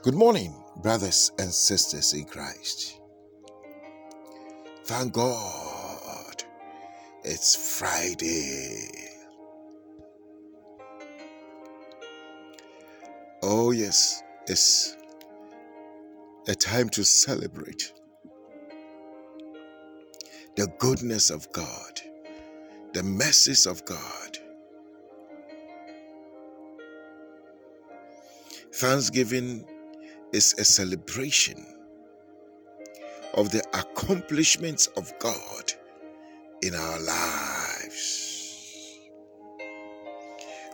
Good morning, brothers and sisters in Christ. Thank God it's Friday. Oh, yes, it's a time to celebrate the goodness of God, the mercies of God. Thanksgiving is a celebration of the accomplishments of God in our lives.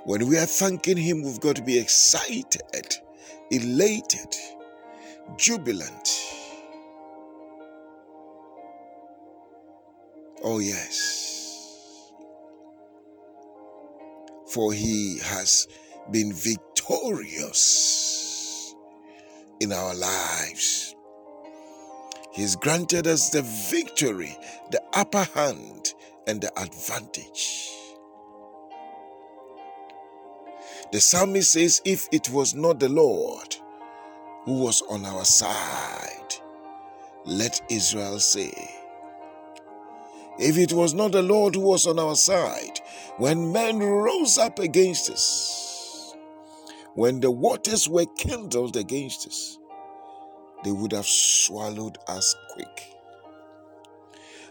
When we are thanking Him, we've got to be excited, elated, jubilant. Oh, yes. For He has been victorious in our lives. He's granted us the victory, the upper hand, and the advantage. The psalmist says, If it was not the Lord who was on our side, let Israel say, If it was not the Lord who was on our side, when men rose up against us, when the waters were kindled against us, they would have swallowed us quick.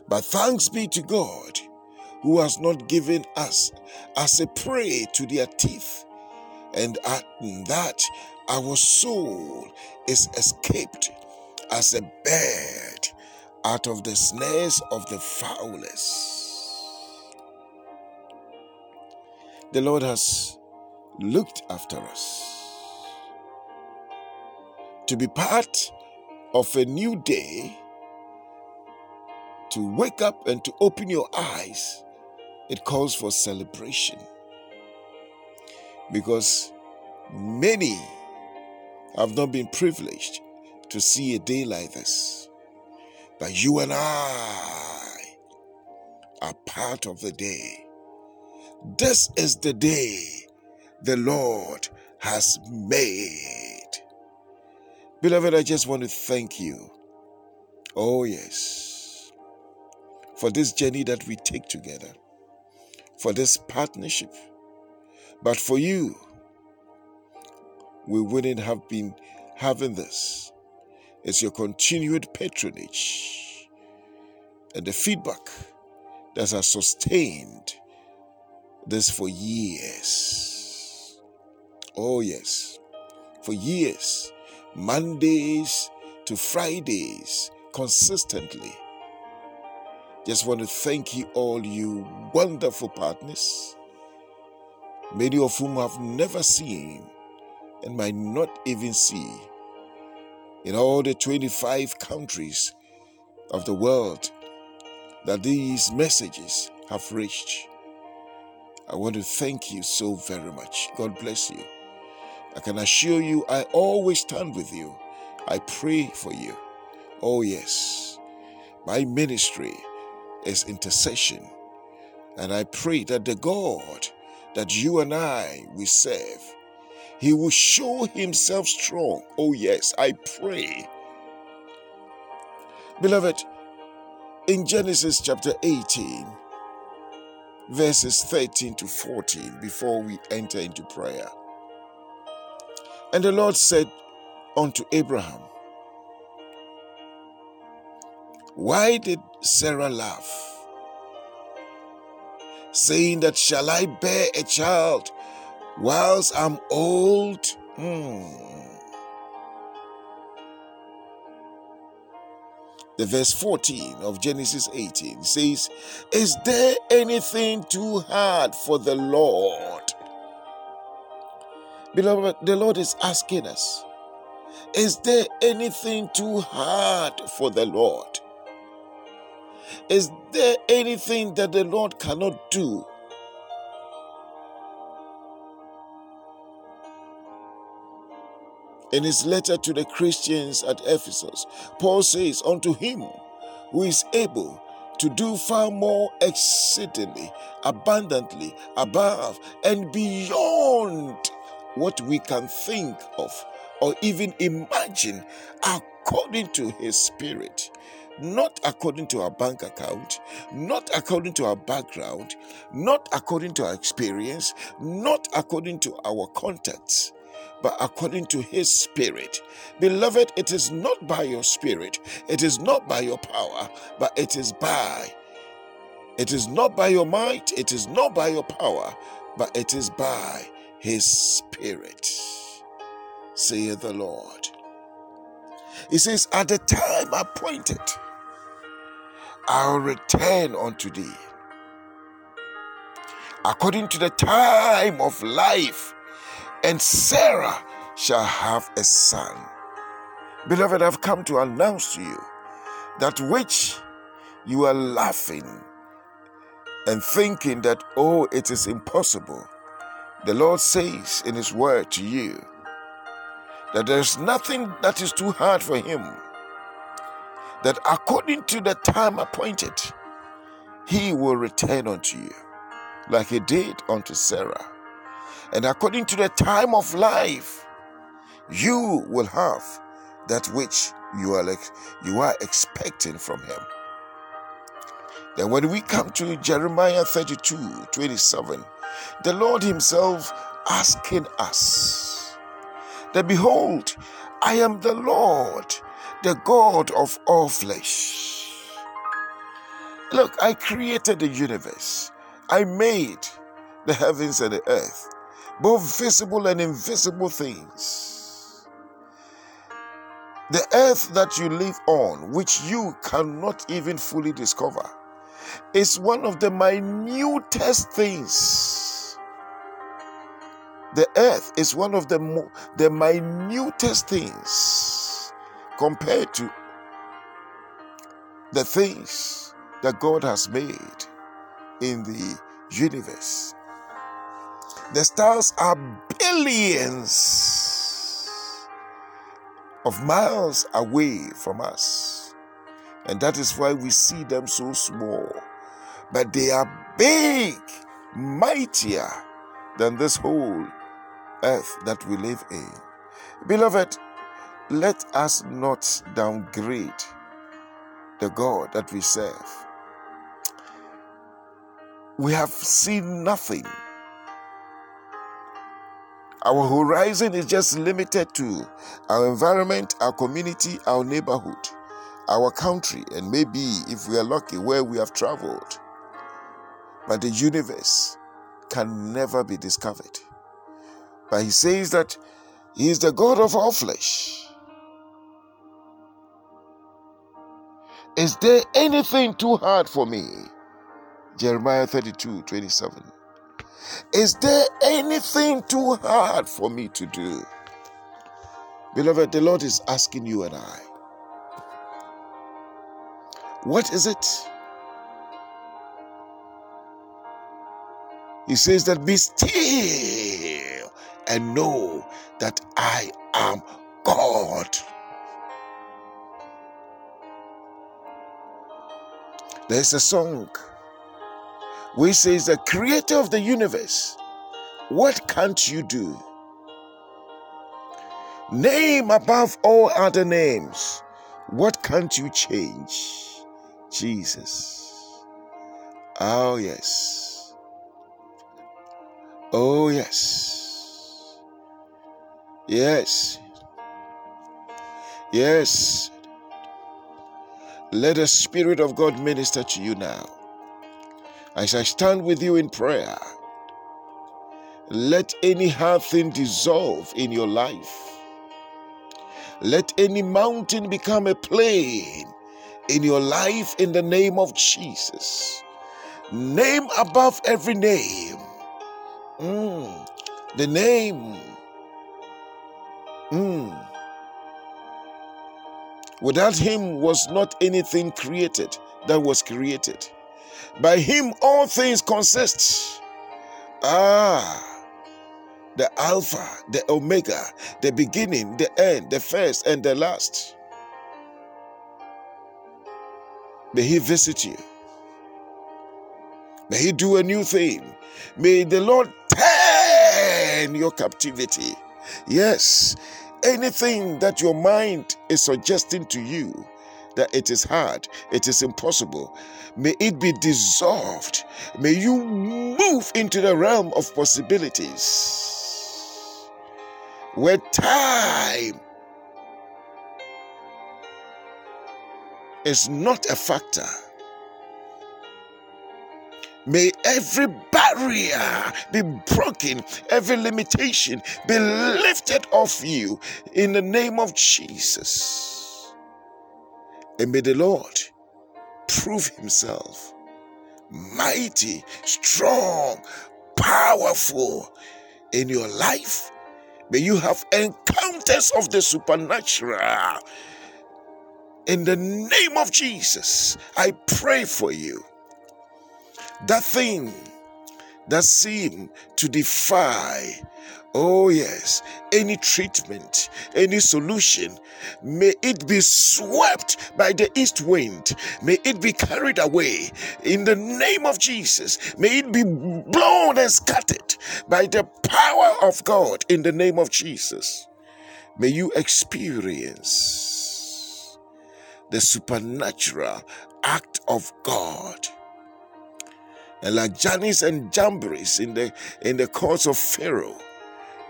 But thanks be to God who has not given us as a prey to their teeth, and at that our soul is escaped as a bird out of the snares of the fowlers. The Lord has looked after us. To be part of a new day, to wake up and to open your eyes, it calls for celebration. Because many have not been privileged to see a day like this. But you and I are part of the day. This is the day the Lord has made. Beloved, I just want to thank you. Oh, yes. For this journey that we take together, for this partnership. But for you, we wouldn't have been having this. It's your continued patronage and the feedback that has sustained this for years. Oh, yes. For years, Mondays to Fridays, consistently. Just want to thank you all, you wonderful partners, many of whom I've never seen and might not even see in all the 25 countries of the world that these messages have reached. I want to thank you so very much. God bless you. I can assure you, I always stand with you. I pray for you. Oh, yes. My ministry is intercession. And I pray that the God that you and I we serve, He will show Himself strong. Oh, yes, I pray. Beloved, in Genesis chapter 18, verses 13 to 14, before we enter into prayer, and the Lord said unto Abraham, Why did Sarah laugh? Saying that, Shall I bear a child whilst I'm old? Hmm. The verse 14 of Genesis 18 says, Is there anything too hard for the Lord? Beloved, the Lord is asking us Is there anything too hard for the Lord? Is there anything that the Lord cannot do? In his letter to the Christians at Ephesus, Paul says, Unto him who is able to do far more exceedingly, abundantly, above, and beyond what we can think of or even imagine according to His Spirit not according to our bank account, not according to our background, not according to our experience, not according to our contacts, but according to His Spirit. Beloved, it is not by your spirit, it is not by your power, but it is by. It is not by your might, it is not by your power, but it is by His Spirit, saith the Lord. He says, At the time appointed, I'll return unto thee. According to the time of life, and Sarah shall have a son. Beloved, I've come to announce to you that which you are laughing and thinking that, oh, it is impossible. The Lord says in His word to you that there's nothing that is too hard for Him that according to the time appointed, he will return unto you, like he did unto Sarah. And according to the time of life, you will have that which you are you are expecting from him. Then when we come to Jeremiah 32, 27, the Lord Himself asking us that behold, I am the Lord the God of all flesh. Look, I created the universe. I made the heavens and the earth, both visible and invisible things. The earth that you live on, which you cannot even fully discover, is one of the minutest things. The earth is one of the, the minutest things compared to the things that God has made in the universe. The stars are billions of miles away from us. And that is why we see them so small. But they are big, mightier than this whole earth that we live in. Beloved, let us not downgrade the God that we serve. We have seen nothing. Our horizon is just limited to our environment, our community, our neighborhood, our country, and maybe, if we are lucky, where we have traveled. But the universe can never be discovered. But he says that he is the God of all flesh. Is there anything too hard for me? Jeremiah 32 27. Is there anything too hard for me to do? Beloved, the Lord is asking you and I. What is it? He says that be still and know that I am God. There's a song which says, The creator of the universe, what can't you do? Name above all other names, what can't you change? Jesus. Oh, yes. Oh, yes. Yes. Yes. Let the Spirit of God minister to you now. As I stand with you in prayer, let any hard thing dissolve in your life. Let any mountain become a plain in your life in the name of Jesus. Name above every name. Mm, the name. Mm Without him was not anything created that was created. By him all things consist. Ah, the Alpha, the Omega, the beginning, the end, the first, and the last. May he visit you. May he do a new thing. May the Lord turn your captivity. Yes, anything that your mind is suggesting to you that it is hard, it is impossible, may it be dissolved. May you move into the realm of possibilities where time is not a factor. May every barrier be broken, every limitation be lifted off you in the name of Jesus. And may the Lord prove himself mighty, strong, powerful in your life. May you have encounters of the supernatural. In the name of Jesus, I pray for you that thing that seemed to defy, oh yes, any treatment, any solution, may it be swept by the east wind. May it be carried away in the name of Jesus. May it be blown and scattered by the power of God in the name of Jesus. May you experience the supernatural act of God and like Jannes and Jambres in the in the courts of Pharaoh.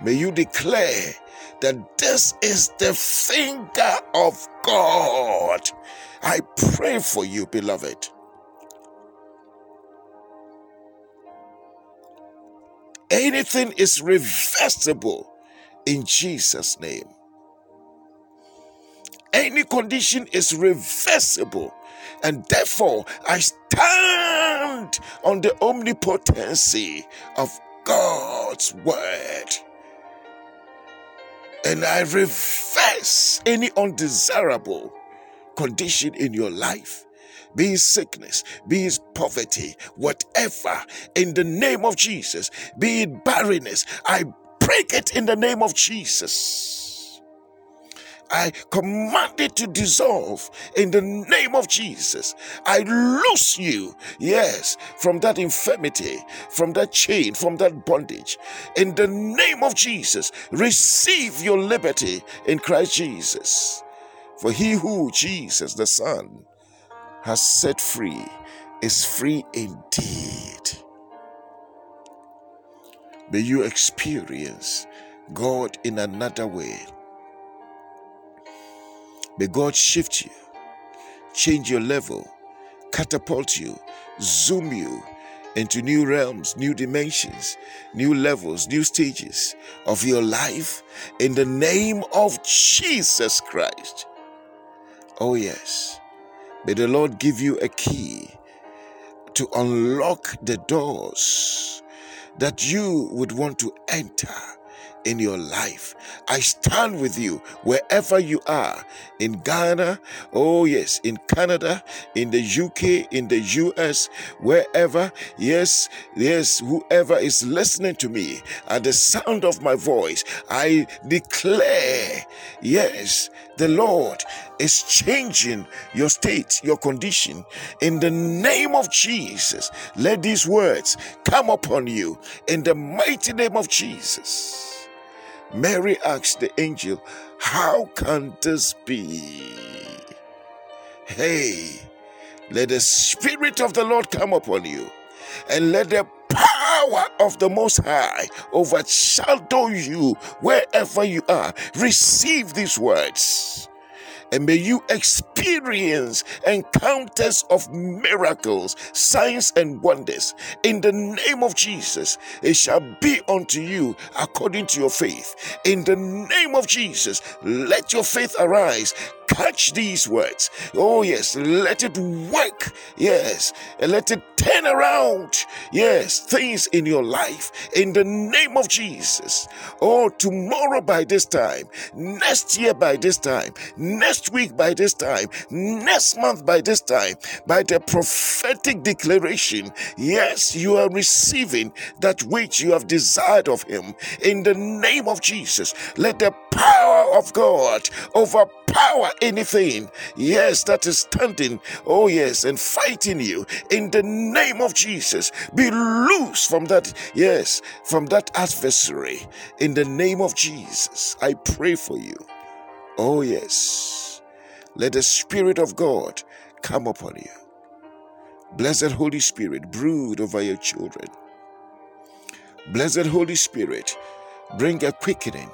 May you declare that this is the finger of God. I pray for you, beloved. Anything is reversible in Jesus' name. Any condition is reversible, and therefore I on the omnipotency of God's word. And I reverse any undesirable condition in your life be it sickness, be it poverty, whatever, in the name of Jesus, be it barrenness, I break it in the name of Jesus. I command it to dissolve in the name of Jesus. I loose you, yes, from that infirmity, from that chain, from that bondage. In the name of Jesus, receive your liberty in Christ Jesus. For he who Jesus, the Son, has set free is free indeed. May you experience God in another way. May God shift you, change your level, catapult you, zoom you into new realms, new dimensions, new levels, new stages of your life in the name of Jesus Christ. Oh, yes. May the Lord give you a key to unlock the doors that you would want to enter in your life. I stand with you wherever you are in Ghana, oh yes, in Canada, in the UK, in the US, wherever. Yes, yes, whoever is listening to me at the sound of my voice, I declare, yes, the Lord is changing your state, your condition. In the name of Jesus, let these words come upon you in the mighty name of Jesus. Mary asked the angel, How can this be? Hey, let the Spirit of the Lord come upon you, and let the power of the Most High overshadow you wherever you are. Receive these words and may you experience encounters of miracles, signs, and wonders. In the name of Jesus, it shall be unto you according to your faith. In the name of Jesus, let your faith arise catch these words. Oh, yes, let it work. Yes, and let it turn around. Yes, things in your life in the name of Jesus. Oh, tomorrow by this time, next year by this time, next next week by this time, next month by this time, by the prophetic declaration, yes, you are receiving that which you have desired of Him. In the name of Jesus, let the power of God overpower anything, yes, that is standing, oh yes, and fighting you. In the name of Jesus, be loose from that, yes, from that adversary. In the name of Jesus, I pray for you. Oh yes, let the Spirit of God come upon you. Blessed Holy Spirit, brood over your children. Blessed Holy Spirit, bring a quickening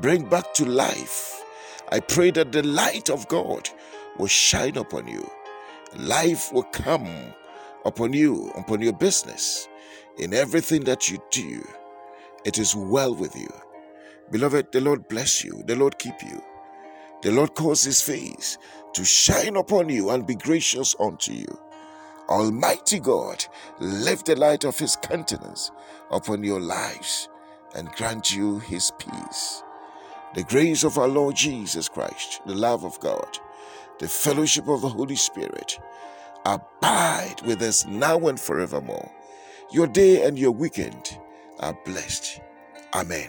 bring back to life. I pray that the light of God will shine upon you. Life will come upon you, upon your business, in everything that you do. It is well with you. Beloved, the Lord bless you, the Lord keep you. The Lord cause his face to shine upon you and be gracious unto you. Almighty God, lift the light of his countenance upon your lives and grant you his peace. The grace of our Lord Jesus Christ, the love of God, the fellowship of the Holy Spirit abide with us now and forevermore. Your day and your weekend are blessed. Amen.